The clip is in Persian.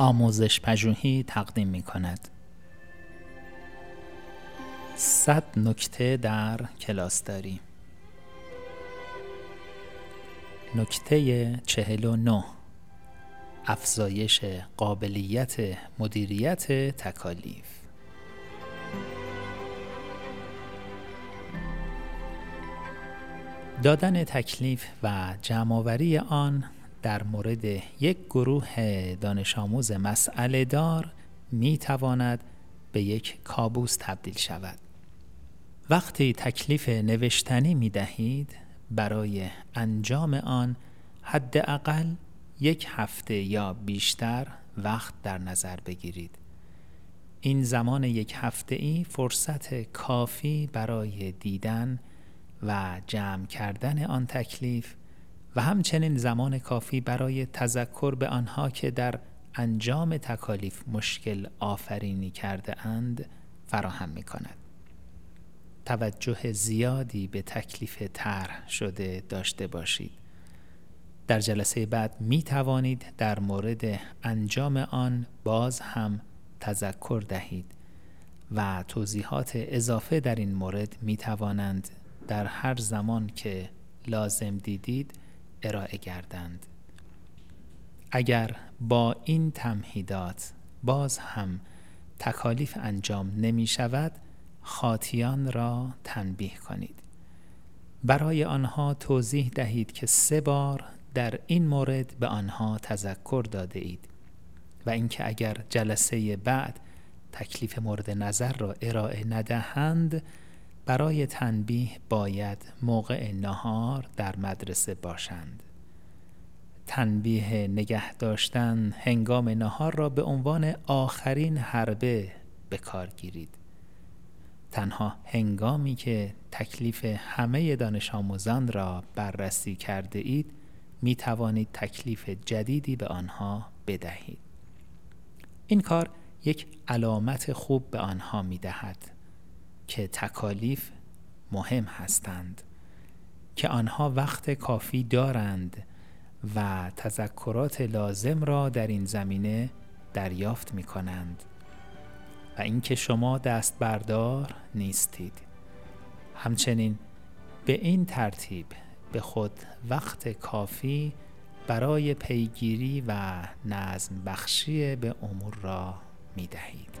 آموزش پژوهی تقدیم می کند. صد نکته در کلاسداری نکته چهل و نه. افزایش قابلیت مدیریت تکالیف. دادن تکلیف و جمعآوری آن در مورد یک گروه دانش آموز مسئله دار می تواند به یک کابوس تبدیل شود. وقتی تکلیف نوشتنی می دهید برای انجام آن حداقل یک هفته یا بیشتر وقت در نظر بگیرید. این زمان یک هفته ای فرصت کافی برای دیدن و جمع کردن آن تکلیف و همچنین زمان کافی برای تذکر به آنها که در انجام تکالیف مشکل آفرینی کرده اند فراهم می کند. توجه زیادی به تکلیف طرح شده داشته باشید. در جلسه بعد می توانید در مورد انجام آن باز هم تذکر دهید و توضیحات اضافه در این مورد می توانند در هر زمان که لازم دیدید ارائه گردند. اگر با این تمهیدات باز هم تکالیف انجام نمی شود خاطیان را تنبیه کنید. برای آنها توضیح دهید که سه بار در این مورد به آنها تذکر داده اید و اینکه اگر جلسه بعد تکلیف مورد نظر را ارائه ندهند برای تنبیه باید موقع نهار در مدرسه باشند. تنبیه نگه داشتن هنگام نهار را به عنوان آخرین حربه به کار گیرید. تنها هنگامی که تکلیف همه دانش آموزان را بررسی کرده اید می توانید تکلیف جدیدی به آنها بدهید. این کار یک علامت خوب به آنها می دهد. که تکالیف مهم هستند که آنها وقت کافی دارند و تذکرات لازم را در این زمینه دریافت می کنند و اینکه شما دست بردار نیستید همچنین به این ترتیب به خود وقت کافی برای پیگیری و نظم بخشی به امور را می دهید.